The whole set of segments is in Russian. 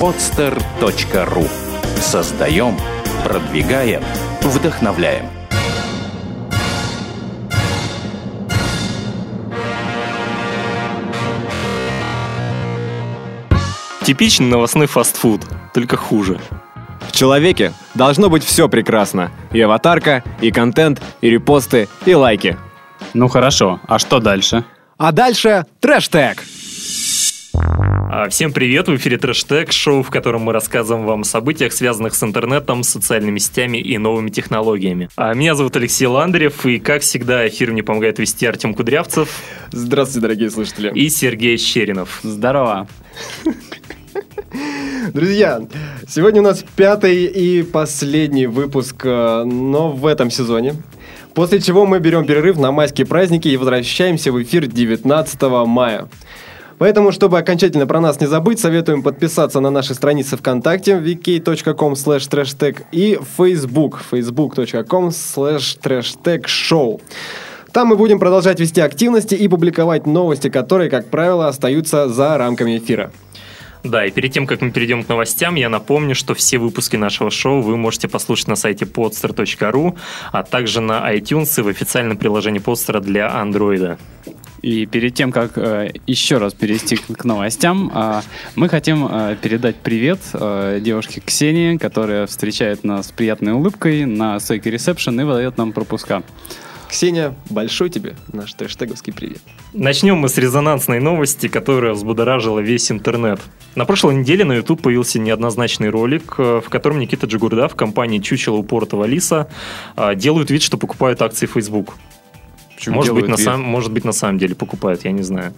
podster.ru Создаем, продвигаем, вдохновляем. Типичный новостной фастфуд, только хуже. В человеке должно быть все прекрасно. И аватарка, и контент, и репосты, и лайки. Ну хорошо, а что дальше? А дальше трэш-тег. А, всем привет, в эфире Трэш-Тег, шоу, в котором мы рассказываем вам о событиях, связанных с интернетом, социальными сетями и новыми технологиями. А меня зовут Алексей Ландрев, и, как всегда, эфир мне помогает вести Артем Кудрявцев. Здравствуйте, дорогие слушатели. И Сергей Щеринов. Здорово. Друзья, сегодня у нас пятый и последний выпуск, э, но в этом сезоне. После чего мы берем перерыв на майские праздники и возвращаемся в эфир 19 мая. Поэтому, чтобы окончательно про нас не забыть, советуем подписаться на наши страницы ВКонтакте vk.com slash trashtag и Facebook facebook.com slash trashtag. Там мы будем продолжать вести активности и публиковать новости, которые, как правило, остаются за рамками эфира. Да, и перед тем, как мы перейдем к новостям, я напомню, что все выпуски нашего шоу вы можете послушать на сайте podster.ru, а также на iTunes и в официальном приложении Podster для Android. И перед тем, как э, еще раз перейти к новостям, э, мы хотим э, передать привет э, девушке Ксении, которая встречает нас с приятной улыбкой на стойке ресепшн и выдает нам пропуска. Ксения, большой тебе наш трэштеговский привет. Начнем мы с резонансной новости, которая взбудоражила весь интернет. На прошлой неделе на YouTube появился неоднозначный ролик, э, в котором Никита Джигурда в компании Чучела упоротого лиса э, делают вид, что покупают акции Facebook. Почему Может быть, на сам, может быть, на самом деле покупают, я не знаю.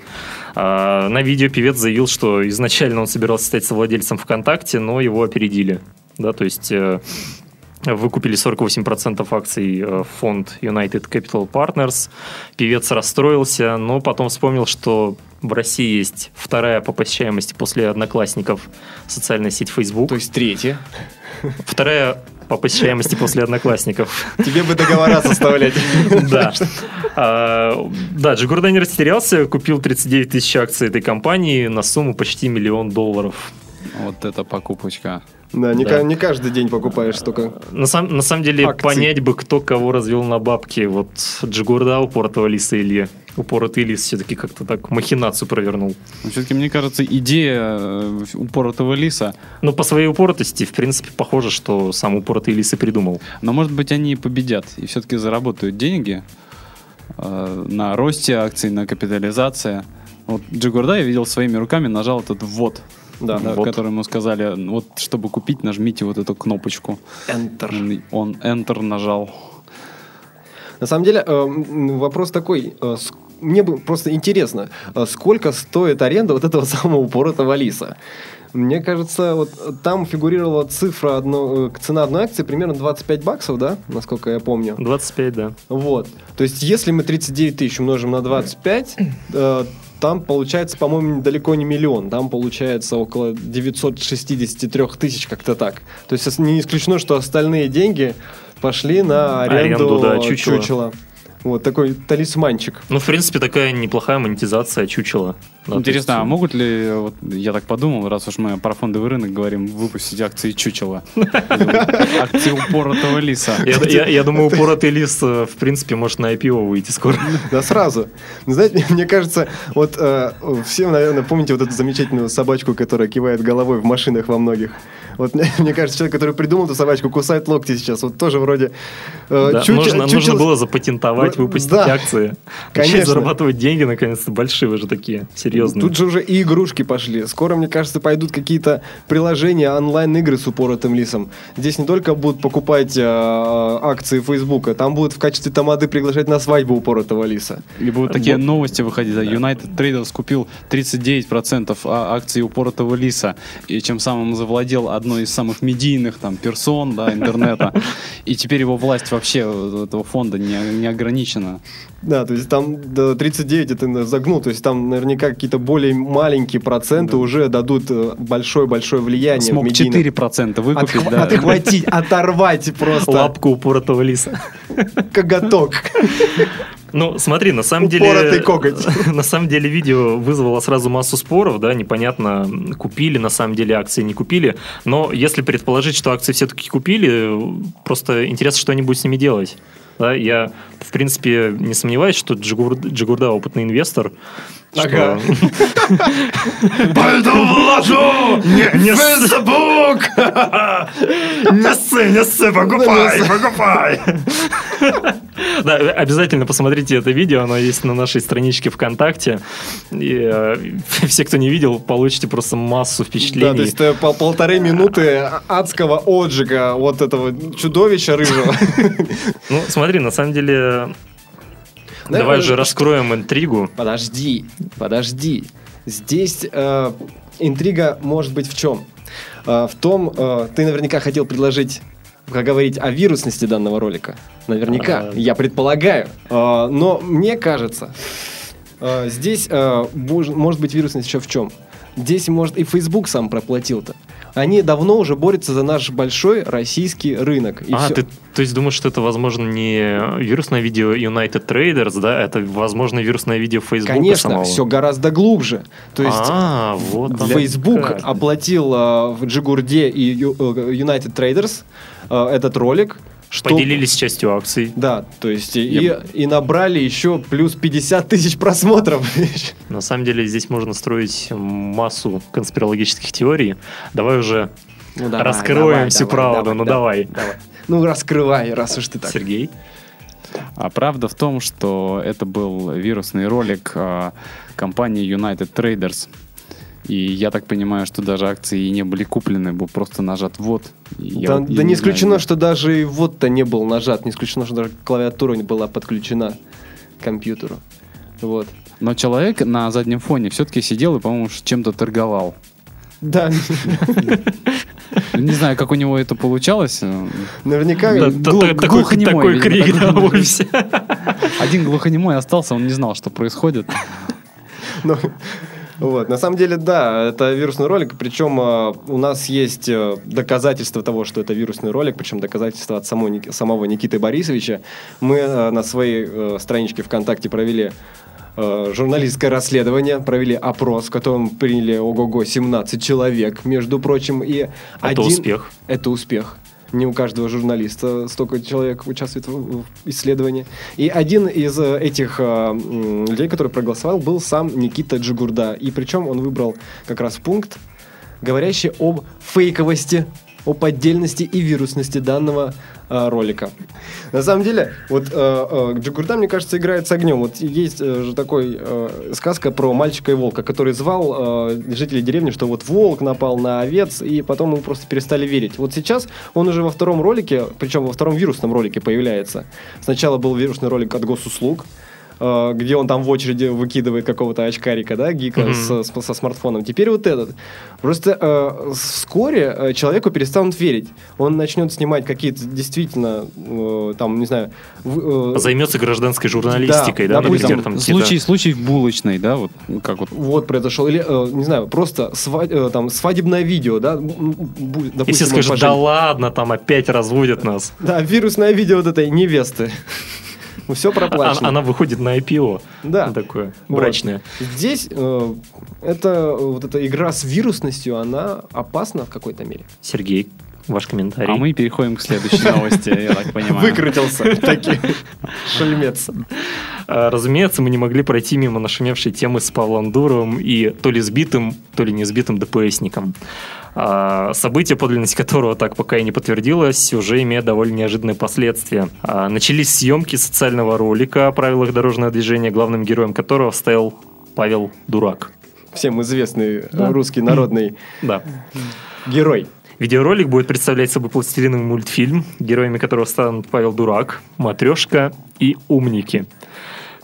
А, на видео певец заявил, что изначально он собирался стать совладельцем ВКонтакте, но его опередили. Да, то есть э, выкупили 48% акций э, фонд United Capital Partners. Певец расстроился, но потом вспомнил, что в России есть вторая по посещаемости после одноклассников социальная сеть Facebook. То есть третье. Вторая по посещаемости после одноклассников. Тебе бы договора составлять. Да. А, Да, Джигурда не растерялся, купил 39 тысяч акций этой компании на сумму почти миллион долларов. Вот это покупочка. Да, не, Да. ка- не каждый день покупаешь столько. На, сам- на самом деле, Акций. понять бы, кто кого развел на бабки. Вот Джигурда упоротого лиса или упоротый лис все-таки как-то так махинацию провернул. Но все-таки, мне кажется, идея э, упоротого лиса, Но по своей упоротости, в принципе, похоже, что сам упоротый лис и придумал. но может быть они и победят и все-таки заработают деньги э, на росте акций, на капитализации. Вот Джигурда, я видел своими руками, нажал этот ввод, Да. да, Вот. который ему сказали, вот чтобы купить, нажмите вот эту кнопочку. Enter. Он, Enter нажал. На самом деле, э, вопрос такой. Мне бы просто интересно, э, сколько стоит аренда вот этого самого упоротого лиса? Мне кажется, вот там фигурировала цифра, одно, э, цена одной акции примерно 25 баксов, да, насколько я помню. 25, да. Вот. То есть, если мы 39 тысяч умножим на 25, э, там получается, по-моему, далеко не миллион. Там получается около 963 тысяч, как-то так. То есть, не исключено, что остальные деньги пошли на аренду, Аренду, да, чучела. чучела. Вот такой талисманчик. Ну, в принципе, такая неплохая монетизация чучела. Да, то Интересно, есть, а могут ли, вот, я так подумал, раз уж мы про фондовый рынок говорим, выпустить акции чучела? Акции упоротого лиса. Я, думаю, упоротый лис, э, в принципе, может на IPO выйти скоро. Да сразу. Ну, Знаете, мне кажется, вот э, все, наверное, помните вот эту замечательную собачку, которая кивает головой в машинах во многих. Вот мне, кажется, человек, который придумал эту собачку, кусает локти сейчас. Вот тоже вроде... э, нужно, было запатентовать, Ну, выпустить акции. Конечно. Зарабатывать деньги, наконец-то, большие уже такие, серьезные. Тут же уже и игрушки пошли. Скоро, мне кажется, пойдут какие-то приложения, онлайн-игры с упоротым лисом. Здесь не только будут покупать э, акции Фейсбука, там будут в качестве тамады приглашать на свадьбу упоротого лиса. И будут такие Вот. новости выходить. да, United Traders купил 39% а- акций упоротого лиса, и чем самым завладел одной из самых медийных там персон да, интернета. И теперь его власть вообще э, этого фонда не, не ограничена. Да, то есть там до 39 это загнул, то есть там наверняка какие-то более маленькие проценты уже дадут э, большое-большое влияние в Смог медийном- 4% выкупить, Отхва- да. Отхватить, оторвать просто Лапку упоротого лиса. коготок. Ну, смотри, на самом деле... Коготь. На самом деле видео вызвало сразу массу споров, да, непонятно, купили на самом деле акции, не купили. Но если предположить, что акции все-таки купили, просто интересно, что они будут с ними делать. Да, я, в принципе, не сомневаюсь, что Джигур- Джигурда опытный инвестор. Ага. Пойду вложу! Не, не Facebook! Не ссы, не ссы, покупай, покупай. Да, обязательно посмотрите это видео, оно есть на нашей страничке ВКонтакте. И э, все, кто не видел, получите просто массу Да, впечатлений. то есть э, пол- полторы минуты адского отжига вот этого чудовища рыжего. Ну, смотри, на самом деле, Да, давай э, же раскроем интригу. Подожди, подожди. Здесь э, интрига может быть в чем? Э, в том, э, ты наверняка хотел предложить, как говорить о вирусности данного ролика. Наверняка, А. я предполагаю. Э, но мне кажется, э, здесь э, может быть вирусность еще в чем? Здесь, может, и Facebook сам проплатил-то. Они давно уже борются за наш большой российский рынок. И а, всё. ты то есть думаешь, что это, возможно, не вирусное видео United Traders, да? Это, возможно, вирусное видео Facebook Конечно, самого? все гораздо глубже. То есть а, вот Facebook как. оплатил э, в Джигурде и э, United Traders э, этот ролик. Что... Поделились частью акций. Да, то есть и, Я и набрали еще плюс 50 тысяч просмотров. На самом деле здесь можно строить массу конспирологических теорий. Давай уже Ну, давай, раскроем давай, всю давай, правду. ну давай, Ну, раскрывай, раз уж ты так. Сергей. А правда в том, что это был вирусный ролик а, компании United Traders. И я так понимаю, что даже акции и не были куплены, был просто нажат вот. Я Да, вот- да не знаю, исключено, да. что даже и вот-то не был нажат, не исключено, что даже клавиатура не была подключена к компьютеру. Вот. Но человек на заднем фоне все-таки сидел и, по-моему, чем-то торговал. Да, Не знаю, как у него это получалось. э, наверняка Да, глу- та- та- такой, глухонемой, такой крик глухонемой. офисе. Один глухонемой остался, он не знал, что происходит. Вот, на самом деле, да, это вирусный ролик, причем э, у нас есть э, доказательства того, что это вирусный ролик, причем доказательства от самого, самого Никиты Борисовича. Мы э, на своей э, страничке ВКонтакте провели э, журналистское расследование, провели опрос, в котором приняли ого-го 17 человек, между прочим, и Это один... успех. Это успех. Не у каждого журналиста столько человек участвует в, исследовании. И один из э, этих э, людей, который проголосовал, был сам Никита Джигурда. И причем он выбрал как раз пункт, говорящий об фейковости, о поддельности и вирусности данного э, ролика. На самом деле, вот э, э, Джигурда, мне кажется, играет с огнем. Вот есть э, же такой э, сказка про мальчика и волка, который звал э, жителей деревни, что вот волк напал на овец, и потом ему просто перестали верить. Вот сейчас он уже во втором ролике, причем во втором вирусном ролике появляется. Сначала был вирусный ролик от госуслуг, где он там в очереди выкидывает какого-то очкарика, да, гика Мгм. с- с- со смартфоном. Теперь вот этот. Просто э, вскоре э, человеку перестанут верить. Он начнет снимать какие-то действительно, э, там, не знаю... в- э, Займется гражданской журналистикой, Да, да, допустим, например, там Случай, случай в булочной, да, вот ну, как вот. вот произошел. Или, э, не знаю, просто сва- э, там, свадебное видео, да? допустим, все он скажут, да ладно, там опять разводят нас. Да, вирусное видео вот этой невесты. Все проплачено. Она выходит на IPO. Да. Такое, Вот. брачное. Здесь э, это, э, вот эта игра с вирусностью, она опасна в какой-то мере. Сергей, ваш комментарий. А мы переходим к следующей новости, я так понимаю. Выкрутился. Таки. Шельмец. А, Разумеется, мы не могли пройти мимо нашумевшей темы с Павлом Дуровым и то ли сбитым, то ли не сбитым ДПСником. А, Событие, подлинность которого так пока и не подтвердилось, уже имеет довольно неожиданные последствия. А, Начались съемки социального ролика о правилах дорожного движения, главным героем которого стоял Павел Дурак. Всем известный э, русский народный Да. герой. Видеоролик будет представлять собой пластилиновый мультфильм, героями которого станут Павел Дурак, Матрешка и Умники.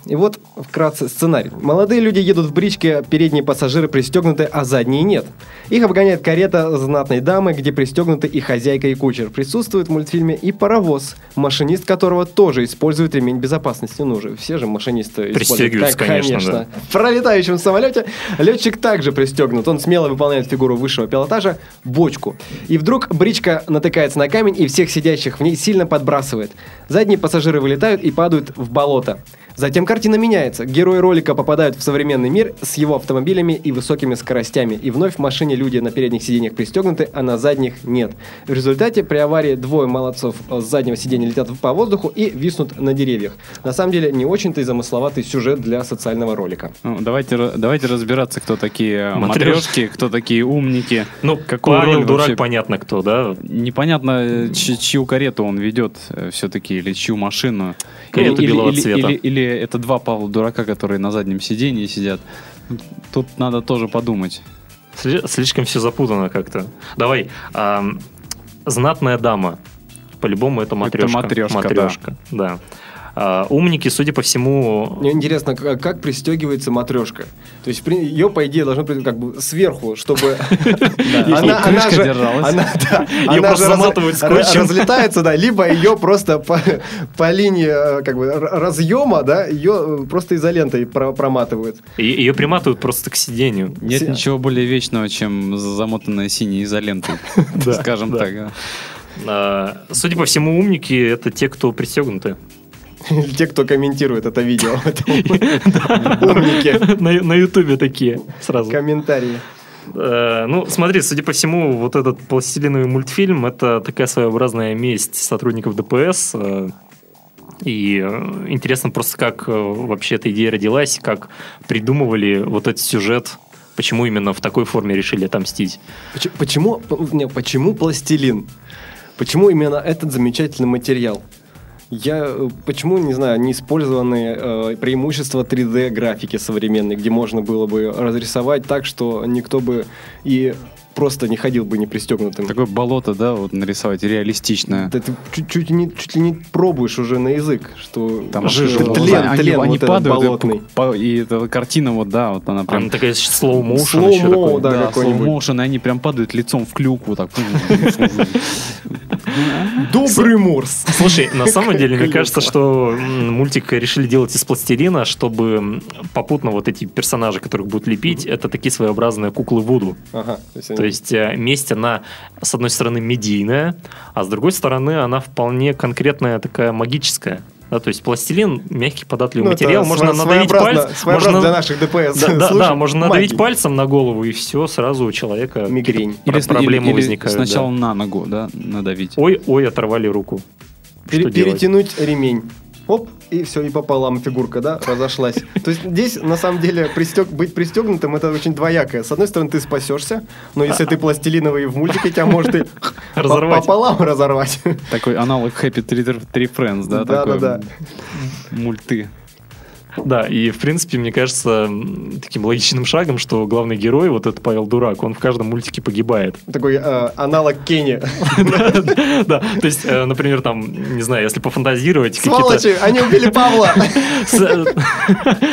И вот вкратце сценарий. Молодые люди едут в бричке, передние пассажиры пристегнуты, а задние нет. Их обгоняет карета знатной дамы, где пристегнуты и хозяйка, и кучер. Присутствует в мультфильме и паровоз, машинист которого тоже использует ремень безопасности. Ну же, все же машинисты. Пристегиваются, Как- конечно, В пролетающем самолете летчик также пристегнут. Он смело выполняет фигуру высшего пилотажа – бочку. И вдруг бричка натыкается на камень и всех сидящих в ней сильно подбрасывает. Задние пассажиры вылетают и падают в болото. Затем картина меняется. Герои ролика попадают в современный мир с его автомобилями и высокими скоростями. И вновь в машине люди на передних сиденьях пристегнуты, а на задних нет. В результате при аварии двое молодцов с заднего сиденья летят по воздуху и виснут на деревьях. На самом деле не очень-то и замысловатый сюжет для социального ролика. Ну, давайте, давайте разбираться, кто такие Матрешки. кто такие умники. Ну, Какую Павел роль дурак, вообще- понятно кто, да? Непонятно, э, чью карету он ведет все-таки, или чью машину. Карету или, белого или- цвета. Или, или это два Павла дурака, которые на заднем сиденье сидят. Тут надо тоже подумать. Сли- Слишком все запутано как-то. Давай. ам, знатная дама. По-любому это матрешка. матрешка, Матрешка, да. А, умники, судя по всему... Мне интересно, как пристегивается матрешка. То есть ее, по идее, должно быть как бы сверху, чтобы... Держалась. она, да, Её она просто же заматывают скотчем. разлетается, да, либо ее просто по, линии э, как бы разъема, да, ее просто изолентой про- проматывают. Ее приматывают просто к сиденью. Нет ничего более вечного, чем замотанная синей изолентой. Скажем так. А, Судя по всему, умники это те, кто пристегнуты. Те, кто комментирует это видео. Умники. На Ютубе такие сразу. Комментарии. Э, Ну, смотри, судя по всему, вот этот пластилиновый мультфильм это такая своеобразная месть сотрудников ДПС. э, И э, интересно просто, как вообще эта идея родилась, как придумывали вот этот сюжет, почему именно в такой форме решили отомстить. Поч- Почему, не, почему пластилин? Почему именно этот замечательный материал? Я э, почему, не знаю, не использованы э, преимущества 3D графики современной, где можно было бы разрисовать так, что никто бы и просто не ходил бы не пристегнутым. Такое болото, да, вот нарисовать реалистичное. Да ты чуть, чуть, не, чуть ли не пробуешь уже на язык, что Там жижа, что, тлен, они, тлен они вот этот падают, и болотный. по- и, эта картина вот, да, вот она прям... Она такая slow motion Slow-mo, еще такой. да. Да, motion, и они прям падают лицом в клюкву, так. Добрый Морс. Слушай, на самом деле, мне кажется, что мультик решили делать из пластилина, чтобы попутно вот эти персонажи, которых будут лепить, это такие своеобразные куклы Вуду. Ага, то есть То есть э, месть, она, с одной стороны, медийная, а с другой стороны, она вполне конкретная такая магическая. Да, то есть пластилин, мягкий податливый Ну, материал, можно сво- надавить пальцем. можно- для наших ДПС. Да, да, да, можно надавить Магии. пальцем на голову, и все, сразу у человека Мигрень. про- с- проблемы или возникают. да. Сначала на ногу, да, надавить. Ой, ой, оторвали руку. Делать? перетянуть ремень. Оп, и все, и пополам фигурка, да, разошлась. То есть здесь, на самом деле, пристег, быть пристегнутым, это очень двоякое. С одной стороны, ты спасешься, но если ты пластилиновый в мультике, тебя может и Разорвать. пополам разорвать. Такой аналог Happy Tree, Tree Friends, да? такой Да-да-да. Мульты. Да, и в принципе, мне кажется, таким логичным шагом, что главный герой, вот этот Павел Дурак, он в каждом мультике погибает. Такой э, аналог Кенни. Да, то есть, э, например, там, не знаю, если пофантазировать, какие-то... Сволочи, они убили Павла. э,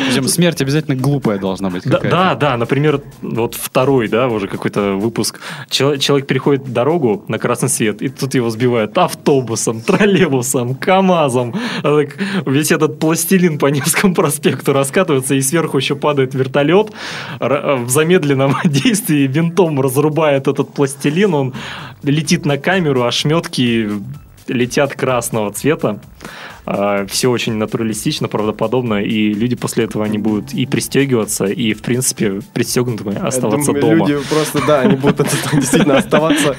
Причем смерть обязательно глупая должна быть Да, да, например, вот второй, да, уже какой-то выпуск. Чел- Человек переходит дорогу на красный свет, и тут его сбивают автобусом, троллейбусом, КАМАЗом. Так Весь этот пластилин по Невскому проспекту раскатывается, и сверху еще падает вертолет. Р- В замедленном действии винтом разрубает этот пластилин, он летит на камеру, ошметки летят красного цвета. Все очень натуралистично, правдоподобно, и люди после этого они будут и пристегиваться, и, в принципе, пристегнутыми оставаться думаю, дома. Люди просто, да, они будут действительно оставаться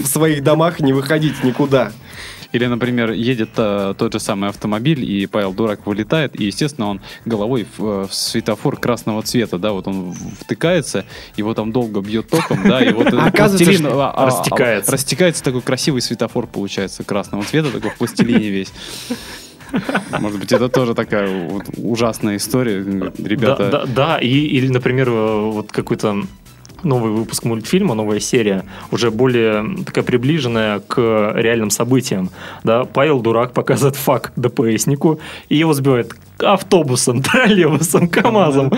в своих домах, не выходить никуда. Или, например, едет э, тот же самый автомобиль, и Павел Дурак вылетает, и, естественно, он головой в, э, в светофор красного цвета, да, вот он втыкается, его там долго бьет током, да, и вот пластилин, а, а, растекается. растекается такой красивый светофор получается красного цвета, такой в пластилине весь. Может быть, это тоже такая вот ужасная история. Ребята, Да, да, да, и, или, например, э, вот какой-то новый выпуск мультфильма, новая серия, уже более такая приближенная к реальным событиям. Да, Павел Дурак показывает фак ДПСнику, и его сбивает автобусом, троллейбусом, КАМАЗом.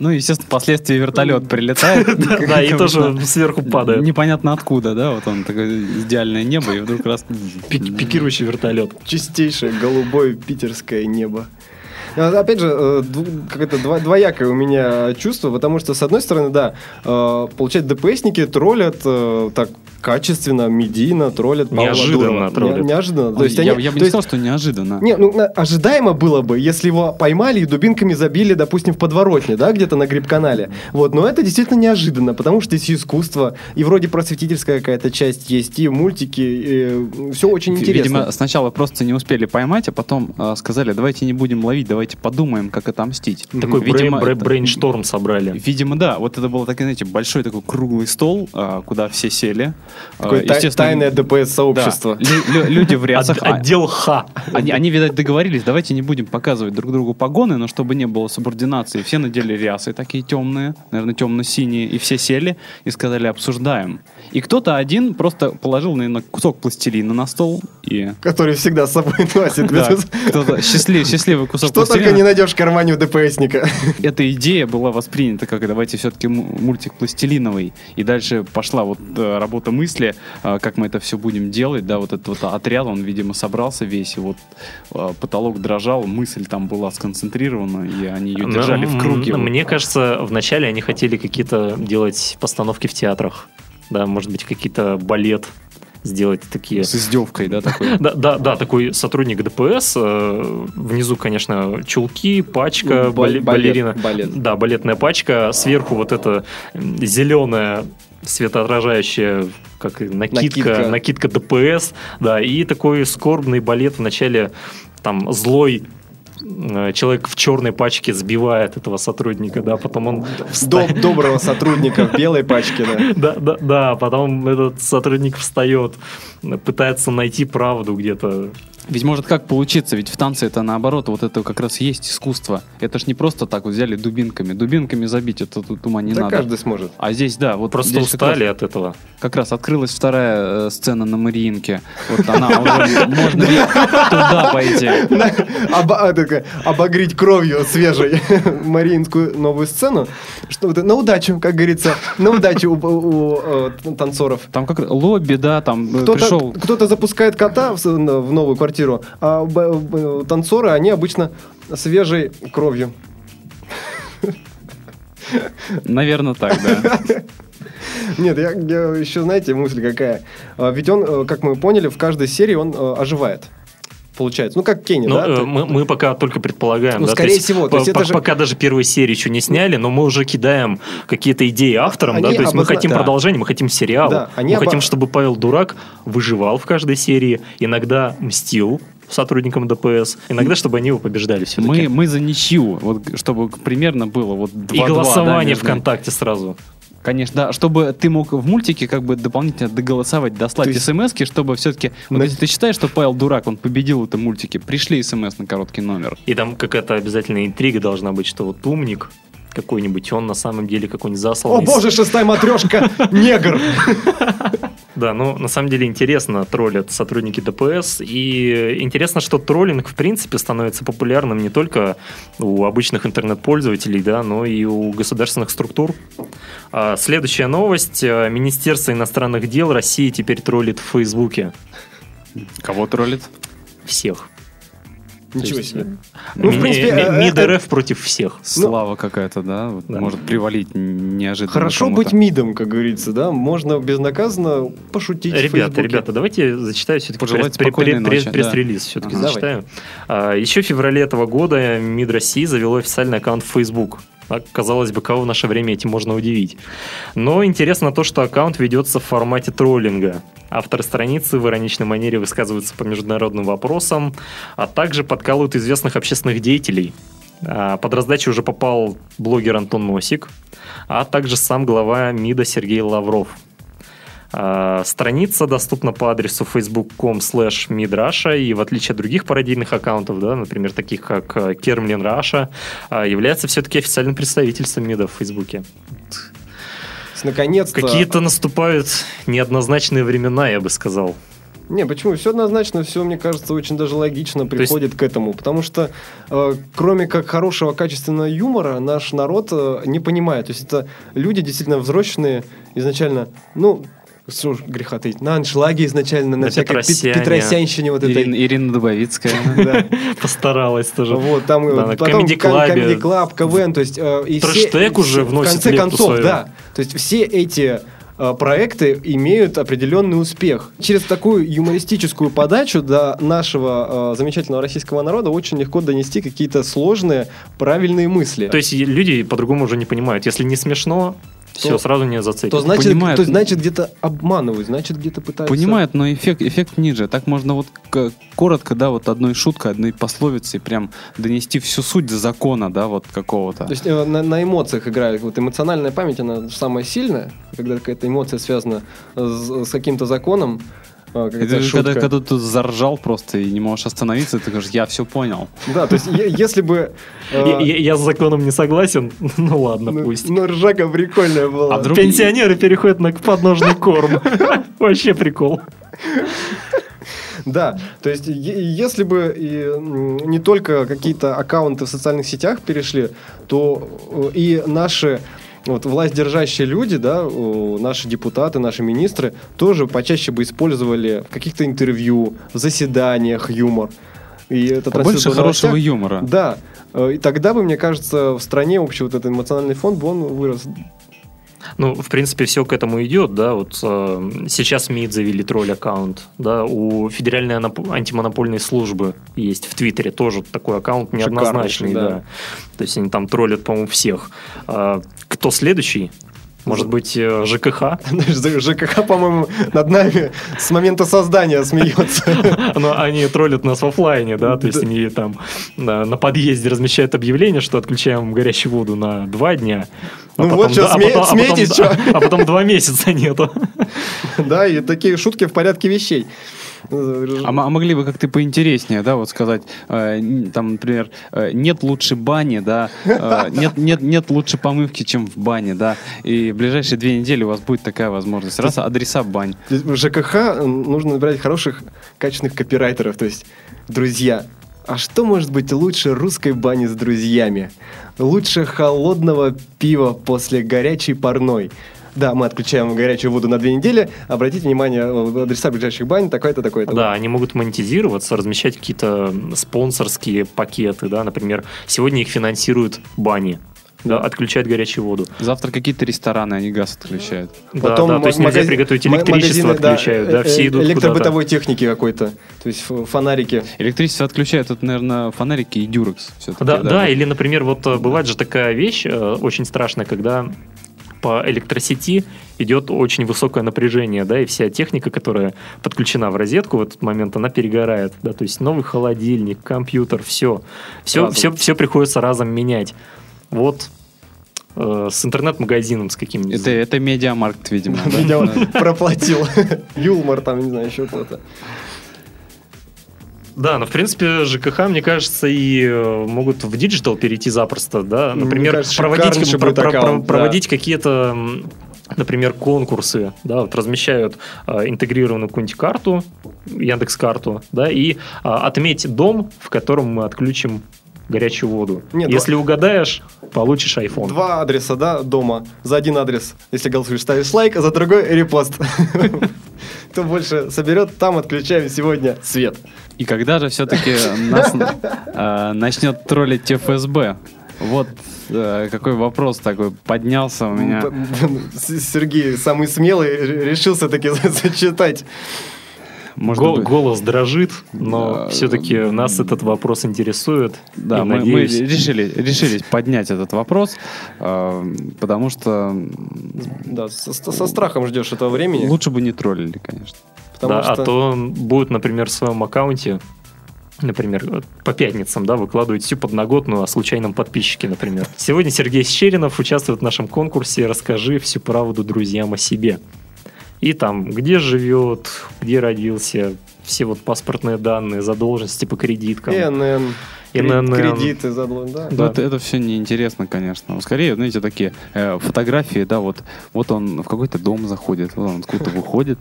Ну, естественно, впоследствии вертолет прилетает. Да, и тоже сверху падает. Непонятно откуда, да, вот он такое идеальное небо, и вдруг раз... Пик- Пикирующий вертолет. Чистейшее голубое питерское небо. А, Опять же, э, какое-то дво- двоякое у меня чувство, потому что, с одной стороны, да, э, получается, ДПСники троллят э, так качественно, медийно троллят Павла Неожиданно Дурова. троллят. Не- неожиданно. То есть я, они- я бы не есть- сказал, что неожиданно. Не, ну ожидаемо было бы, если его поймали и дубинками забили, допустим, в подворотне, да, где-то на гриб-канале. Вот, но это действительно неожиданно, потому что здесь и искусство, и вроде просветительская какая-то часть есть, и мультики, все очень интересно. Видимо, сначала просто не успели поймать, а потом а, сказали, давайте не будем ловить, давайте подумаем, как отомстить. Такой Видимо, брей- брей- брейншторм собрали. Видимо, да. Вот это был, так, знаете, большой такой круглый стол, а, куда все сели. Такое естественно, тайное ДПС-сообщество. лю- лю- люди в рясах. А, Отдел Х. Они, они, видать, договорились, давайте не будем показывать друг другу погоны, но чтобы не было субординации. Все надели рясы такие темные, наверное, темно-синие, и все сели и сказали, обсуждаем. И кто-то один просто положил, наверное, кусок пластилина на стол и... Который всегда с собой носит. Да, кто-то счастлив- счастливый кусок Что только пластилина. не найдешь в кармане у ДПСника. Эта идея была воспринята как давайте все-таки мультик пластилиновый. И дальше пошла вот э, работа мысли, э, как мы это все будем делать. Да, вот этот вот отряд, он, видимо, собрался весь, и вот э, потолок дрожал, мысль там была сконцентрирована, и они ее держали в круге. Вот. Мне кажется, вначале они хотели какие-то делать постановки в театрах. Да, может быть, какие-то балет сделать такие. С издевкой, да, такой. Да, да, да, такой сотрудник ДПС. э, Внизу, конечно, чулки, пачка, Ну, балет, балерина. балет. Да, балетная пачка. Сверху вот эта зеленая светоотражающая как накидка, Накидка. накидка, ДПС, да, и такой скорбный балет в начале там злой э, человек в черной пачке сбивает этого сотрудника, да, потом он вста- Доб- Доброго сотрудника в белой пачке, да. да, да, да, потом этот сотрудник встает, пытается найти правду где-то. Ведь может как получиться, ведь в танце это наоборот, вот это как раз и есть искусство. Это ж не просто так вот взяли дубинками. Дубинками забить, это тут ума не Да надо. каждый сможет. А здесь, да, вот Просто здесь как раз- устали от этого. Как раз открылась вторая э, сцена на Мариинке. Вот она уже можно туда пойти. А, обогреть кровью свежей мариинскую новую сцену. Что на удачу, как говорится, на удачу у, э, танцоров. Там как лобби, да, там э, Кто-то, пришел. кто-то запускает кота в новую квартиру, а б- б- танцоры, они обычно свежей кровью. Наверное, так, да. Нет, я, я еще, знаете, мысль какая. А, Ведь он, э, как мы поняли, в каждой серии он э, оживает. Получается. Ну, как Кенни, Ну, да? э, мы, мы пока только предполагаем. Ну, да, скорее всего, то есть по- это же- Пока даже первые серии еще не сняли, но мы уже кидаем какие-то идеи авторам, да, Они то есть мы обозна- хотим да. продолжения, мы хотим сериал. Да, они мы оба- хотим, чтобы Павел Дурак выживал в каждой серии, иногда мстил сотрудникам ДПС, иногда, чтобы они его побеждали все-таки. Мы, мы за ничью, вот чтобы примерно было вот 2-2, И да, голосование между- ВКонтакте сразу. Конечно, да, чтобы ты мог в мультике как бы дополнительно доголосовать, дослать есть- смс чтобы все-таки... Вот На- если ты считаешь, что Павел дурак, он победил в этом мультике, пришли смс на короткий номер. И там какая-то обязательная интрига должна быть, что вот умник какой-нибудь, он на самом деле какой-нибудь О засланный. боже, шестая матрешка, негр! Да, ну на самом деле интересно троллят сотрудники ДПС. И интересно, что троллинг в принципе становится популярным не только у обычных интернет-пользователей, да, но и у государственных структур. А, Следующая новость. А, Министерство иностранных дел России теперь троллит в Фейсбуке. Кого троллит? Всех. Ничего есть, себе. Ну, в принципе, э, МИД РФ против всех. Слава какая-то, да? Вот Да. Может привалить неожиданно Хорошо быть мидом, как говорится, да? Можно безнаказанно пошутить Ребята, ребята, давайте зачитаю все-таки ночи, да. пресс-релиз. Все-таки Ага. зачитаю. А, Еще в феврале этого года МИД России завело официальный аккаунт в Facebook. А, Казалось бы, кого в наше время этим можно удивить. Но интересно то, что аккаунт ведется в формате троллинга. Авторы страницы в ироничной манере высказываются по международным вопросам, а также подкалывают известных общественных деятелей. А, Под раздачу уже попал блогер Антон Носик, а также сам глава МИДа Сергей Лавров. А, Страница доступна по адресу facebook.com slash MIDRussia и в отличие от других пародийных аккаунтов, да, например, таких как э, Kermlin Russia, а, является все-таки официальным представительством МИДа в Фейсбуке. Наконец-то... Какие-то наступают неоднозначные времена, я бы сказал. Не, почему? Все однозначно, все, мне кажется, очень даже логично есть- приходит к этому. Потому что, э, кроме как хорошего, качественного юмора, наш народ э, не понимает. То есть это люди действительно взросленные изначально, ну, что греха таить, на аншлаге изначально, на На всякой пет- Петросяне. петросянщине вот этой. Ирина, Ирина Дубовицкая. Постаралась тоже. Вот, там э, потом Comedy Club. КВН, то есть... э, и все- Трэштег уже в вносит конце лепту концов, да. То есть все эти э, проекты имеют определенный успех. Через такую юмористическую подачу до нашего э, замечательного российского народа очень легко донести какие-то сложные, правильные мысли. То есть люди по-другому уже не понимают. Если не смешно, все, То- сразу не зацепит. то значит, понимают. то значит где-то обманывают, значит где-то пытаются... Понимают, но эффект, эффект ниже. Так можно вот к- коротко, да, вот одной шуткой, одной пословицей прям донести всю суть закона, да, вот какого-то. То есть э, на, на эмоциях играют. Вот эмоциональная память, она самая сильная, когда какая-то эмоция связана с, с каким-то законом. Э, шутка. когда, когда ты заржал просто и не можешь остановиться, ты говоришь, я все понял. Да, то есть если бы... э, Я, с законом не согласен, ну ладно, ну, пусть. ну, ржака прикольная была. А Пенсионеры переходят на подножный корм. Вообще прикол. Да, то есть если бы и, не только какие-то аккаунты в социальных сетях перешли, то э, и наши вот, власть держащие люди, да, наши депутаты, наши министры тоже почаще бы использовали в каких-то интервью, в заседаниях юмор. И это в хорошего новостях. юмора. Да, э, и тогда бы, мне кажется, в стране общий вот этот эмоциональный фон бы он вырос. Ну, в принципе, все к этому идет, да, вот э, сейчас МИД завели тролль-аккаунт, да, у Федеральной антимонопольной службы есть в Твиттере тоже такой аккаунт неоднозначный, да. да. То есть они там троллят, по-моему, всех. А, кто следующий? Может быть, э, ЖКХ? ЖКХ, по-моему, над нами с момента создания смеется. Но они троллят нас в оффлайне, да, то есть они там на, подъезде размещают объявление, что отключаем горячую воду на два дня. Ну вот да, а а смейтесь, а потом два месяца нету. Да, и такие шутки в порядке вещей. А, а могли бы как-то поинтереснее, да, вот сказать, э, там, например, э, нет лучше бани, да, э, нет, нет, нет лучше помывки, чем в бане, да, и в ближайшие две недели у вас будет такая возможность. Раз адреса бань. В ЖКХ нужно набирать хороших, качественных копирайтеров. То есть, друзья, а что может быть лучше русской бани с друзьями? Лучше холодного пива после горячей парной. Да, мы отключаем горячую воду на две недели. Обратите внимание, э, адреса ближайших бань, такое-то, такое-то. Да, они могут монетизироваться, размещать какие-то спонсорские пакеты, да, например, сегодня их финансируют бани, да, отключают горячую воду. Завтра какие-то рестораны, они газ отключают. Да, да, то есть ма- нельзя приготовить электричество, магазины, да, отключают, да, э, все идут куда-то. Электробытовой техники какой-то. То есть фонарики. Электричество отключают, это, наверное, фонарики и дюрекс. все-таки, Да, да, или, например, вот э, бывает же такая вещь очень страшная, когда по электросети идет очень высокое напряжение, да, и вся техника, которая подключена в розетку в этот момент, она перегорает, да, то есть новый холодильник, компьютер, все, все, Разом. все, все приходится разом менять. Вот э, с интернет-магазином с каким-нибудь. Это, это MediaMarkt, видимо. проплатил. Юлмарт там, не знаю, еще кто-то. Да, но в принципе ЖКХ, мне кажется, и э, могут в digital перейти запросто, да. Например, кажется, проводить, про- про- про- аккаунт, да. проводить какие-то, например, конкурсы, да, вот размещают э, интегрированную какую-нибудь карту, Яндекс карту, да, и а, отметь дом, в котором мы отключим горячую воду. Нет, Если угадаешь, получишь iPhone. Два адреса, да, дома. За один адрес, если голосуешь, ставишь лайк, а за другой репост. Кто больше соберет, там отключаем сегодня свет. И когда же все-таки нас э, начнет троллить ФСБ? Вот э, какой вопрос такой поднялся у меня. Сергей, самый смелый, решился таки зачитать. Может Го- быть, Голос дрожит, но Да. все-таки нас этот вопрос интересует. Да, мы, мы надеюсь, решили, решились поднять этот вопрос, э, потому что Да, со, со страхом ждешь этого времени. лучше бы не троллили, конечно. потому да, что- а то он будет, например, в своем аккаунте, например, по пятницам, да, выкладывать всю подноготную о случайном подписчике, например. Сегодня Сергей Щеринов участвует в нашем конкурсе «Расскажи всю правду друзьям о себе». И там, где живет, где родился, все вот паспортные данные, задолженности по кредиткам. ИНН, ИНН. кредиты задлон, да. Ну, это, это все неинтересно, конечно. Скорее, знаете, такие э, фотографии, да, вот, вот он в какой-то дом заходит, вот он откуда-то выходит,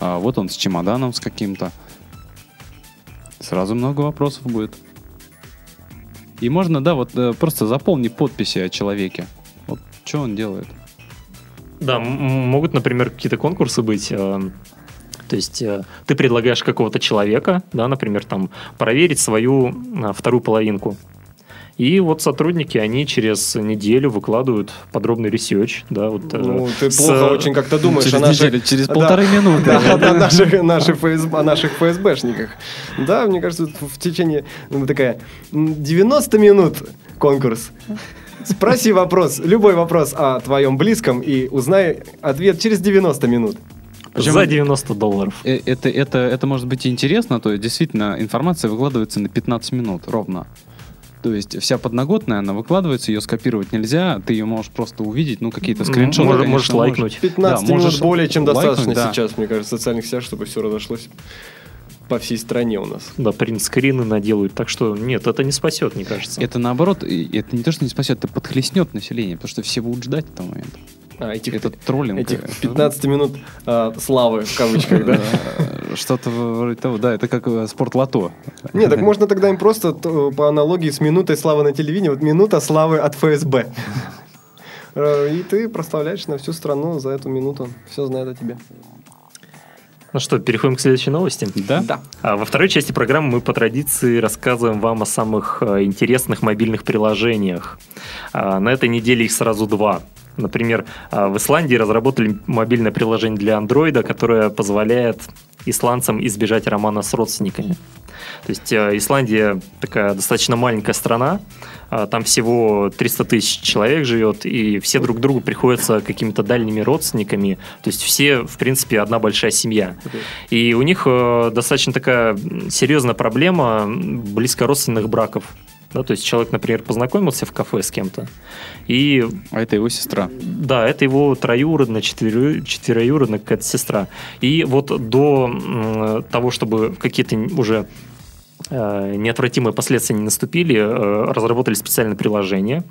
а вот он с чемоданом с каким-то. Сразу много вопросов будет. И можно, да, вот э, просто заполни подписи о человеке. Вот что он делает. Да, могут, например, какие-то конкурсы быть. э, То есть э, ты предлагаешь какого-то человека, да, например, там проверить свою э, вторую половинку. И вот сотрудники, они через неделю выкладывают подробный research. Да, вот, э, Ну, ты с- плохо очень как-то думаешь Через о наших... неделю, через Да. полторы минуты. Да, да, наших, наших ФСБ, о наших ФСБшниках. Да, мне кажется, в течение ну, такая м, 90 минут конкурс. Спроси вопрос, любой вопрос о твоем близком и узнай ответ через 90 минут. Причем- за 90 долларов. Э, Это, это, это может быть и интересно, то есть действительно информация выкладывается на 15 минут ровно. То есть вся подноготная, она выкладывается, ее скопировать нельзя, ты ее можешь просто увидеть, ну какие-то скриншоты. Может- конечно, можешь лайкнуть. 15 Да, минут можешь более чем лайкнуть, достаточно да. сейчас, мне кажется, в социальных сетях, чтобы все разошлось по всей стране у нас. Да, принтскрины наделают. Так что нет, это не спасет, мне кажется. Это наоборот, это не то, что не спасет, это подхлестнет население, потому что все будут ждать этого момента. А, этих, Это троллинг. этих э, 15 минут а, славы, в кавычках, да? э, Что-то вроде того, да, это как э, спортлото. Не, так можно тогда им просто то, по аналогии с минутой славы на телевидении, вот минута славы от ФСБ. Э, И ты прославляешь на всю страну за эту минуту. Все знают о тебе. Ну что, переходим к следующей новости. Да? Да. А во второй части программы мы по традиции рассказываем вам о самых э, интересных мобильных приложениях. А, На этой неделе их сразу два. Например, а, в Исландии разработали мобильное приложение для андроида, которое позволяет исландцам избежать романа с родственниками. То есть э, Исландия такая достаточно маленькая страна, а, там всего 300 тысяч человек живет, и все друг другу приходятся какими-то дальними родственниками, то есть все, в принципе, одна большая семья. И у них э, достаточно такая серьезная проблема близкородственных браков. Да, то есть человек, например, познакомился в кафе с кем-то, и А это его сестра. да, это его троюродная, четверо- четвероюродная какая-то сестра. И вот до того, чтобы какие-то уже неотвратимые последствия не наступили, э, разработали специальное приложение,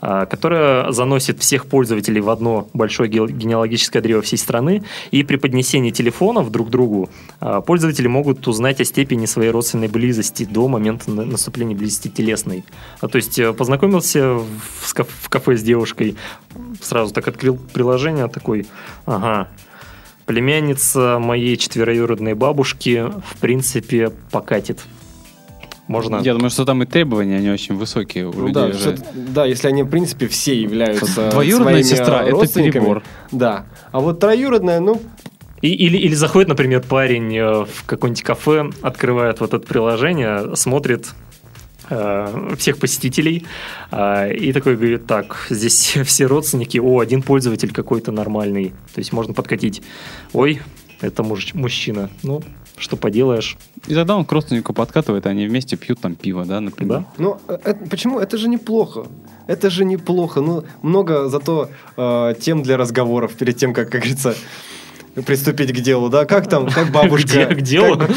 э, которое заносит всех пользователей в одно большое ге- генеалогическое древо всей страны, и при поднесении телефонов друг к другу э, пользователи могут узнать о степени своей родственной близости до момента на- наступления близости телесной. То есть э, познакомился в кафе с девушкой, сразу так открыл приложение, такой, ага, племянница моей четвероюродной бабушки, в принципе, покатит. Можно... Я думаю, что там и требования, они очень высокие у Ну людей да, уже. да, если они, в принципе, все являются Двоюродная своими сестра – это перебор. Да. А вот троюродная, ну, И- или, или заходит, например, парень э, в какое-нибудь кафе, открывает вот это приложение, смотрит э, всех посетителей э, и такой говорит, так, здесь все родственники, о, один пользователь какой-то нормальный, то есть можно подкатить, ой, это муж- мужчина, ну, что поделаешь, И тогда он к родственнику подкатывает, и они вместе пьют там пиво, да, например. да? Ну, э, это- почему? Это же неплохо. Это же неплохо. Ну, много зато э, тем для разговоров перед тем, как, как говорится, приступить к делу, да? Как там, как бабушка... К делу?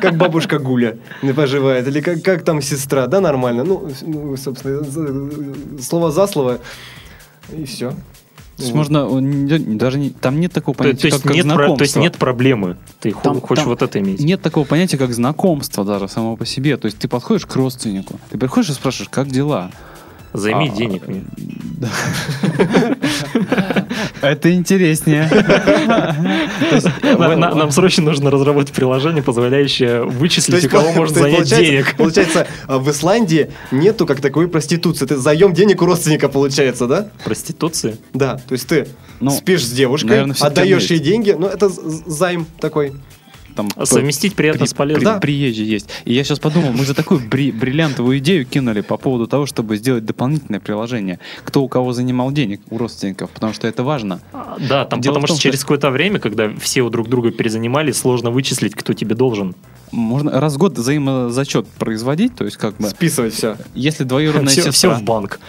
Как, бабушка Гуля не поживает, или как, как там сестра, да, нормально. Ну, ну, собственно, за- слово за слово, и все. То есть можно, он не- даже не- там нет такого То, понятия, то есть как, как нет, про- знакомство. то есть нет проблемы, ты Там- хочешь там вот это иметь. Нет такого понятия, как знакомство даже само по себе. То есть ты подходишь к родственнику, ты приходишь и спрашиваешь, как дела? Займи А, денег мне. Это интереснее. На- Нам срочно нужно разработать приложение, позволяющее вычислить, у кого можно занять денег. Получается, а, в Исландии нету как такой проституции. Это заем денег у родственника получается, да? Проституции? Да, то есть ты Ну, спишь с девушкой, отдаешь ей деньги, ну это займ такой. Там Совместить приятно при- с полезным. при- Да. приезжий есть. И я сейчас подумал, мы за такую бри- бриллиантовую идею кинули по поводу того, чтобы сделать дополнительное приложение. Кто у кого занимал денег у родственников, потому что это важно. А, Да, там, Дело потому том, что через какое-то время, когда все у друг друга перезанимали, сложно вычислить, кто тебе должен. Можно раз в год взаимозачет производить, то есть как бы, Списывать все. если двоюродная Все, сестра... в банк.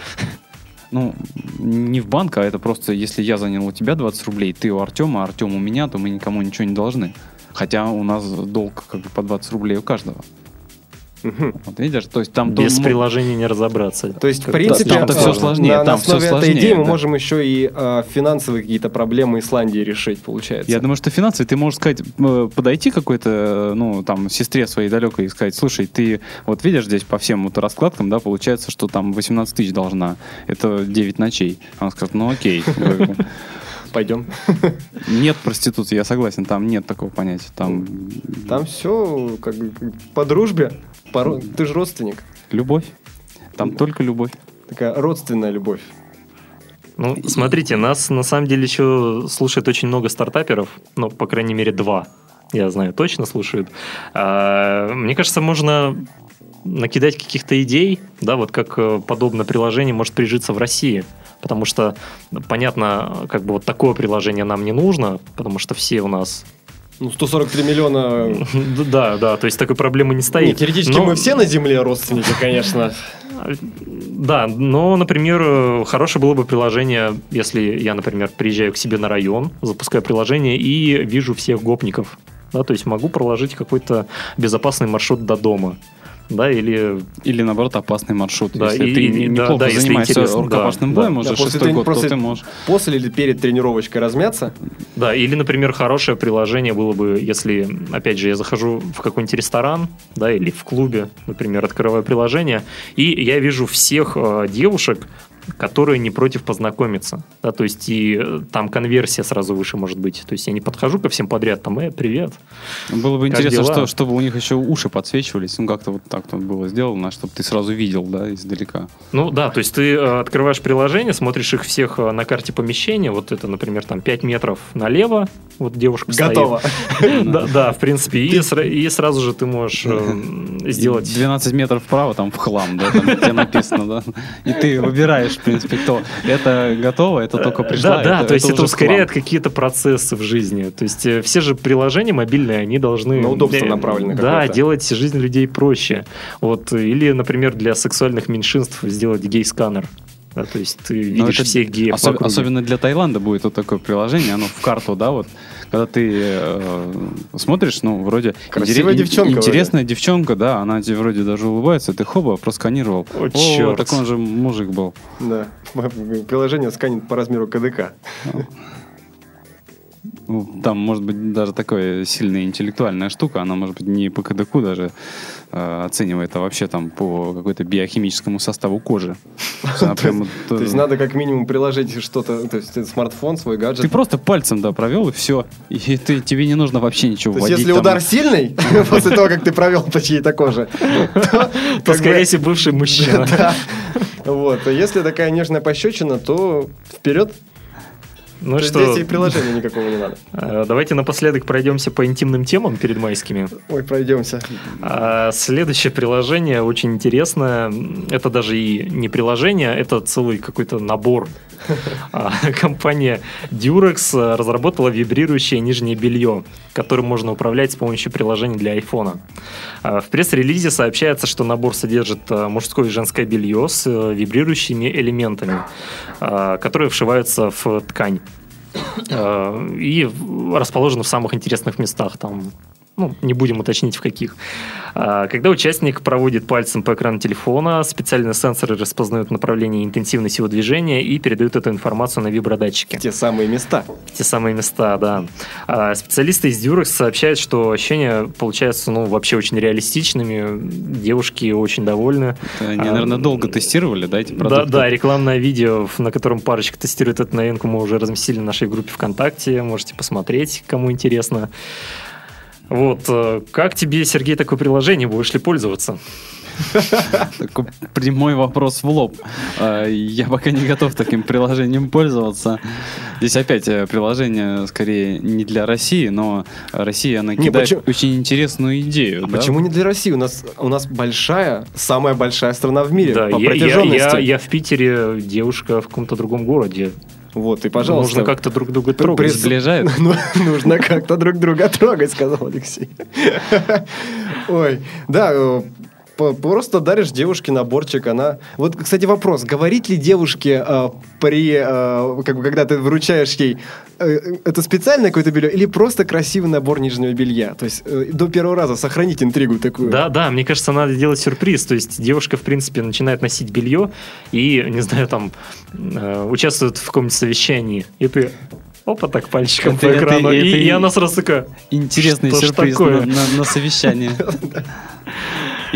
Ну, не в банк, а это просто, если я занял у тебя 20 рублей, ты у Артема, а Артем у меня, то мы никому ничего не должны. Хотя у нас долг как бы по 20 рублей у каждого. Вот видишь, то есть там... Без то- приложения не разобраться. То есть, в принципе, там-то э, всё сложнее, на, на там всё основе этой сложнее, идеи мы да. можем еще и э, финансовые какие-то проблемы Исландии решить, получается. Я думаю, что финансовый, ты можешь сказать, э, подойти какой-то, э, ну, там, сестре своей далекой и сказать, слушай, ты вот видишь здесь по всем вот раскладкам, да, получается, что там 18 тысяч должна, это 9 ночей. Она скажет, ну окей. Пойдем. Нет проституции, я согласен, там нет такого понятия. Там Там все как бы по дружбе. По Ты же родственник. любовь. Там только любовь. Такая родственная любовь. Ну, смотрите, нас на самом деле еще слушает очень много стартаперов, ну, по крайней мере, два, я знаю, точно слушают. А, мне кажется, можно накидать каких-то идей, да, вот как э, подобное приложение может прижиться в России. Потому что, понятно, как бы вот такое приложение нам не нужно, потому что все у нас Ну, 143 миллиона... Да, да, то есть такой проблемы не стоит. Нет, теоретически Но- мы все на Земле родственники, конечно. Да, но, например, хорошее было бы приложение, если я, например, приезжаю к себе на район, запускаю приложение и вижу всех гопников. Да, то есть могу проложить какой-то безопасный маршрут до дома. Да, или Или, наоборот, опасный маршрут. Да, если и- ты и- да, неплохо да, если занимаешься интересно, рукопашным да, боем да. уже Да, после шестой год, то после- ты можешь... После или перед тренировочкой размяться? Да, или, например, хорошее приложение было бы, если, опять же, я захожу в какой-нибудь ресторан, да, или в клубе, например, открываю приложение, и я вижу всех э, девушек, которые не против познакомиться. Да, то есть и э, там конверсия сразу выше может быть. То есть я не подхожу ко всем подряд, там, э, привет. Было бы Как интересно, дела? что, чтобы у них еще уши подсвечивались. Ну, как-то вот так вот было сделано, чтобы ты сразу видел, да, издалека. Ну да, то есть ты э, открываешь приложение, смотришь их всех э, на карте помещения, вот это, например, там 5 метров налево, вот девушка стоит. Готово. Да, да, в принципе, и, сра- и сразу же ты можешь сделать... 12 метров вправо, там в хлам, да, там тебе написано, да. И ты выбираешь, в принципе, кто. Это готово, это только пришла. Да, да, то есть это ускоряет какие-то процессы в жизни. То есть э, все же приложения мобильные, они должны... На удобство э, направлены Да, делать жизнь людей проще. Вот. Или, например, для сексуальных меньшинств сделать гей-сканер. Да, то есть ты Но видишь это всех геев в осо- округе. Особенно для Таиланда будет вот такое приложение, оно в карту, да, вот. Когда ты э, смотришь, ну, вроде... Красивая интере- девчонка Интересная девчонка, да, она тебе вроде даже улыбается, ты хоба, просканировал. О, чёрт. так он же мужик был. Да. Приложение сканит по размеру КДК. Ну, Там может быть даже такая сильная интеллектуальная штука, она может быть не по КДК даже э, оценивает, а вообще там по какой-то биохимическому составу кожи. То есть надо как минимум приложить что-то, то есть смартфон, свой гаджет. Ты просто пальцем, да, провел, и все. И ты, тебе не нужно вообще ничего То есть вводить. если удар сильный, после того, как ты провел по чьей-то коже, то, скорее всего, бывший мужчина. Вот. А если такая нежная пощечина, то вперед. Ну То что, Здесь и приложения никакого не надо. э, давайте напоследок пройдемся по интимным темам перед майскими. Ой, пройдемся. А следующее приложение очень интересное. Это даже и не приложение, это целый какой-то набор. А, Компания Durex разработала вибрирующее нижнее белье, которым можно управлять с помощью приложения для. А, В пресс-релизе сообщается, что набор содержит мужское и женское белье с э, вибрирующими элементами, а, которые вшиваются в ткань. Э, и расположены в самых интересных местах. Там, ну, не будем уточнить в каких. А, Когда участник проводит пальцем по экрану телефона, специальные сенсоры распознают направление и интенсивность его движения и передают эту информацию на вибродатчики. Те самые места. Те самые места, да. А, Специалисты из Durex сообщают, что ощущения получаются, ну, вообще очень реалистичными. Девушки очень довольны. Они, А, наверное, долго тестировали, да, эти Да, продукты? да, рекламное видео, на котором парочка тестирует эту новинку, мы уже разместили в нашей группе ВКонтакте. Можете посмотреть, кому интересно. Вот, э, как тебе, Сергей, такое приложение? Будешь ли пользоваться? Такой прямой вопрос в лоб. А, Я пока не готов таким приложением пользоваться. Здесь опять э, приложение скорее не для России, но Россия, она Не, кидает почему- очень интересную идею. А да? почему не для России? У нас, у нас большая, самая большая страна в мире Да, по я, я- протяженности. я- я в Питере, девушка в каком-то другом городе. Вот, и, пожалуйста. Нужно как-то друг друга При- трогать. прис- Сближает? Ну, нужно как-то друг друга трогать, сказал Алексей. Ой, да, э, просто даришь девушке наборчик, она... Вот, кстати, вопрос, говорит ли девушке э, при... э, как бы, когда ты вручаешь ей, э, это специальное какое-то белье или просто красивый набор нижнего белья? То есть э, до первого раза сохранить интригу такую. Да, да, мне кажется, надо делать сюрприз. То есть девушка, в принципе, начинает носить белье и, не знаю, там, э, участвует в каком-нибудь совещании. И ты опа, так пальчиком Это- по это- экрану. и, это- и она сразу такая, Интересный сюрприз такое? на, на- на совещании.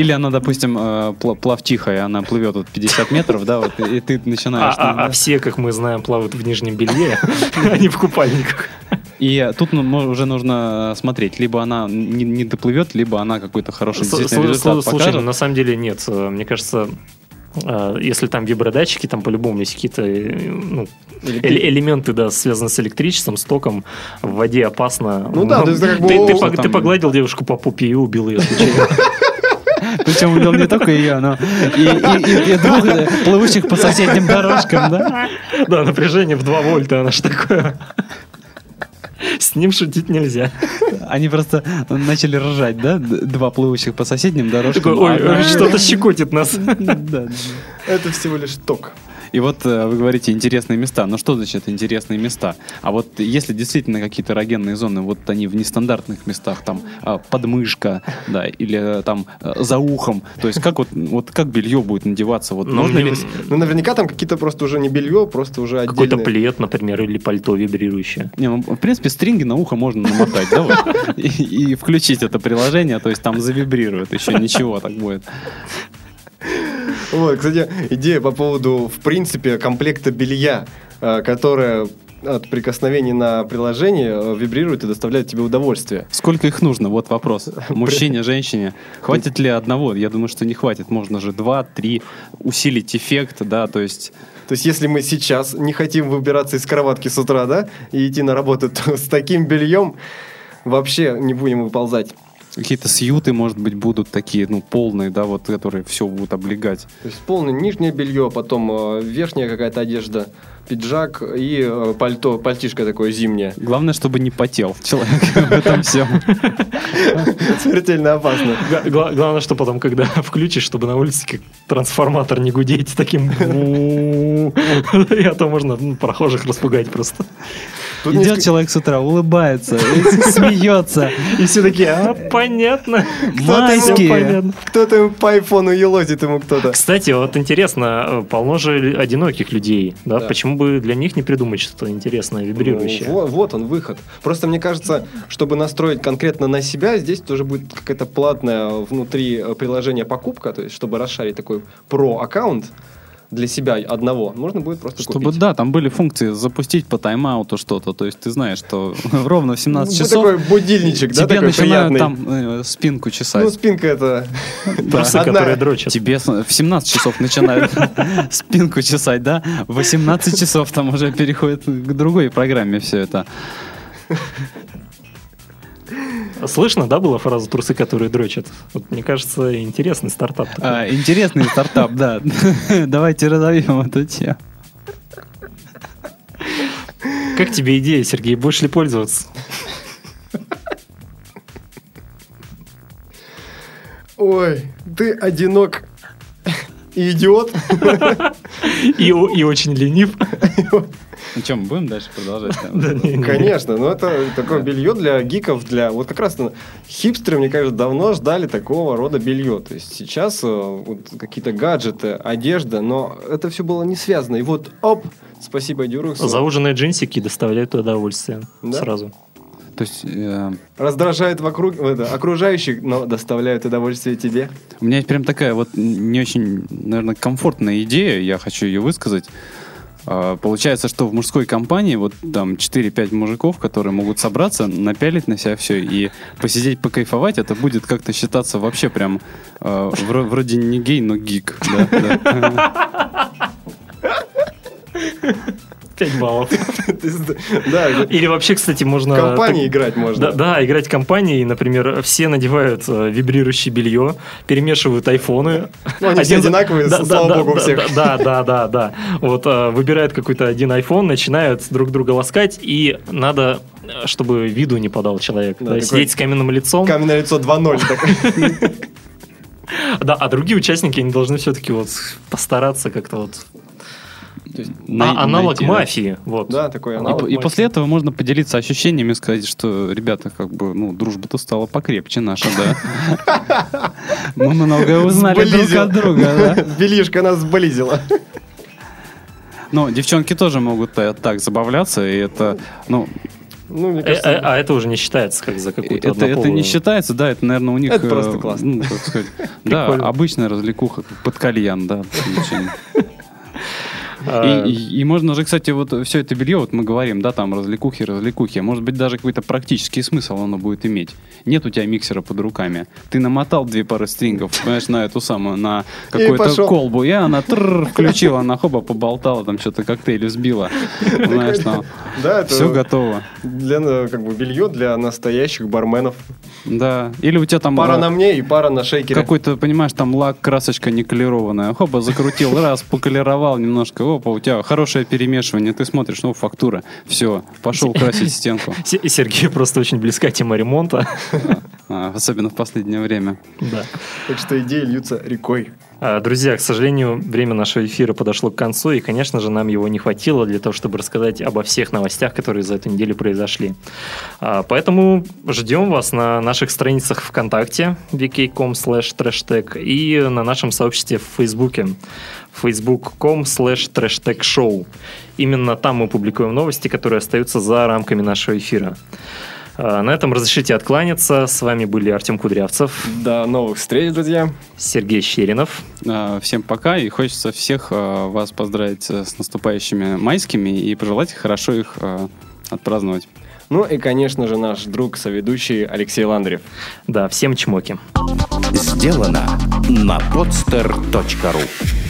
Или она, допустим, э, пла- плавчиха, она плывет вот 50 метров, да, вот, и ты а, начинаешь... а- там, да. а все, как мы знаем, плавают в нижнем белье, а не в купальниках. И тут ну, уже нужно смотреть, либо она не, не доплывет, либо она какой-то хороший С- действительно результат слу- Слушай, ну, на самом деле нет. Э, Мне кажется, А, Если там вибродатчики, там по-любому есть какие-то э, ну, эле- элементы, да, связанные с электричеством, с током. В воде опасно. Ну да, есть это как бы ты, ты там- ты погладил девушку по пупе и убил ее случайно. Причем убил не только ее, но и, и- и- и двух э, плывущих по соседним дорожкам, да? Да, напряжение в 2 вольта, оно ж такое. С ним шутить нельзя. Они просто начали ржать, да? Два плывущих по соседним дорожкам. Такой, ой, Одна- что-то щекотит нас. Да, да. Это всего лишь ток. И вот э, вы говорите интересные места. Ну что значит интересные места? А вот если действительно какие-то эрогенные зоны, вот они в нестандартных местах, там а, подмышка, да, или э, там э, за ухом, то есть как вот, вот как белье будет надеваться? Вот Ну, можно мне- ли... Ну, наверняка там какие-то просто уже не белье, просто уже Какой-то отдельные. плед, например, или пальто вибрирующее. Не, ну, в принципе, стринги на ухо можно намотать, да, вот, и, и включить это приложение, то есть там завибрирует, еще ничего так будет. Вот, кстати, идея по поводу, в принципе, комплекта белья, э, которое от прикосновений на приложение э, вибрирует и доставляет тебе удовольствие. Сколько их нужно? Вот вопрос. Мужчине, женщине. Хватит ли одного? Я думаю, что не хватит. Можно же два, три усилить эффект, да, то есть... То есть, если мы сейчас не хотим выбираться из кроватки с утра, да, и идти на работу, то с таким бельем вообще не будем выползать. Какие-то сьюты, может быть, будут такие, ну, полные, да, вот, которые все будут облегать. То есть полное нижнее белье, потом э, верхняя какая-то одежда, пиджак и э, пальто, пальтишко такое зимнее. Главное, чтобы не потел человек в этом всем. Смертельно опасно. Главное, что потом, когда включишь, чтобы на улице как трансформатор не гудеть таким... И а то можно ну, прохожих распугать просто. Тут Идет несколько- человек с утра, улыбается, смеется. И все такие, а, понятно. Майские. Кто-то ему по айфону елозит ему кто-то. Кстати, вот интересно, э, полно же одиноких людей, да? Почему бы для них не придумать что-то интересное, вибрирующее? Ну, вот, вот он выход. Просто мне кажется, чтобы настроить конкретно на себя, здесь тоже будет какая-то платная внутри э, приложения покупка, то есть чтобы расшарить такой про-аккаунт для себя одного, можно будет просто Чтобы, купить. да, там были функции запустить по тайм-ауту что-то. То есть ты знаешь, что ровно в 17 Ну, часов такой будильничек, да, тебе такой начинают приятный. там э, спинку чесать. Ну, спинка это... Трусы, которые дрочат. Тебе в 17 часов начинают спинку чесать, да? В 18 часов там уже переходит к другой программе все это. Слышно, да, была фраза «трусы, которые дрочат»? Вот, мне кажется, интересный стартап. такой. А, интересный стартап, да. Давайте разовьем эту тему. Как тебе идея, Сергей? Будешь ли пользоваться? Ой, ты одинок и идиот. И очень ленив. Ну что, мы будем дальше продолжать? Конечно, но это такое белье для гиков, для... Вот как раз хипстеры, мне кажется, давно ждали такого рода белье. То есть сейчас э, какие-то гаджеты, одежда, но это все было не связано. И вот, оп, спасибо Дюрексу. Зауженные джинсики доставляют удовольствие сразу. То есть э, Раздражает вокруг это, окружающих, но доставляют удовольствие тебе. у меня есть прям такая вот не очень, наверное, комфортная идея, я хочу ее высказать. А, Получается, что в мужской компании вот там 4-5 мужиков, которые могут собраться, напялить на себя все и посидеть, покайфовать, это будет как-то считаться вообще прям э, вро- вроде не гей, но гик. да, да. 5 баллов. Или вообще, кстати, можно... компании играть можно. Да, играть в компании, например, все надевают э, вибрирующее белье, перемешивают айфоны. Ну, они все одинаковые, Да, слава да, богу, у всех. Да, да, да, да. Вот э, выбирают какой-то один iPhone, начинают друг друга ласкать, и надо, чтобы виду не подал человек. Да, сидеть с каменным лицом. Каменное лицо 2-0. такое. Да, а другие участники, они должны все-таки вот постараться как-то вот... Най- А- аналог найти, да. мафии. Вот. Да, такой И, аналог. по- и после этого можно поделиться ощущениями и сказать, что, ребята, как бы, ну, дружба-то стала покрепче наша, да. Мы многое узнали друг от друга, да. Белишка нас сблизила. Но девчонки тоже могут э, так забавляться, и это, ну, Ну, мне Э, кажется, э, А это уже не считается как за какую-то это, это не считается, да, это, наверное, у них... Это просто классно. ну, как сказать, да, обычная развлекуха, как под кальян, да. А, И, и- и можно же, кстати, вот все это белье, вот мы говорим, да, там развлекухи, развлекухи, а может быть даже какой-то практический смысл оно будет иметь. Нет у тебя миксера под руками. Ты намотал две пары стрингов, понимаешь, на эту самую, на какую-то колбу, и она тррр, включила, она хоба поболтала, там что-то коктейль взбила. Знаешь, там Да, это все готово. для, э, как бы, белье для настоящих барменов. Да. Или у тебя там Пара а, на мне и пара на шейкере. какой-то, понимаешь, там лак, красочка не колерованная. Хоба, закрутил, раз, поколеровал немножко. Опа, у тебя хорошее перемешивание. Ты смотришь, ну, фактура. Все, пошел красить стенку. Се- Сергею просто очень близка тема ремонта. А, особенно в последнее время. Да. Так что идеи льются рекой. А, Друзья, к сожалению, время нашего эфира подошло к концу, и, конечно же, нам его не хватило для того, чтобы рассказать обо всех новостях, которые за эту неделю произошли. А, Поэтому ждем вас на наших страницах ВКонтакте vk.com slash и на нашем сообществе в Фейсбуке facebook.com slash trashtag show. Именно там мы публикуем новости, которые остаются за рамками нашего эфира. А, На этом разрешите откланяться. С вами были Артем Кудрявцев, До новых встреч, друзья. Сергей Щеринов. А, Всем пока, и хочется всех а, вас поздравить с наступающими майскими и пожелать хорошо их отпраздновать. Ну и, конечно же, наш друг, соведущий Алексей Ландрев. Да, всем чмоки. Сделано на podster.ru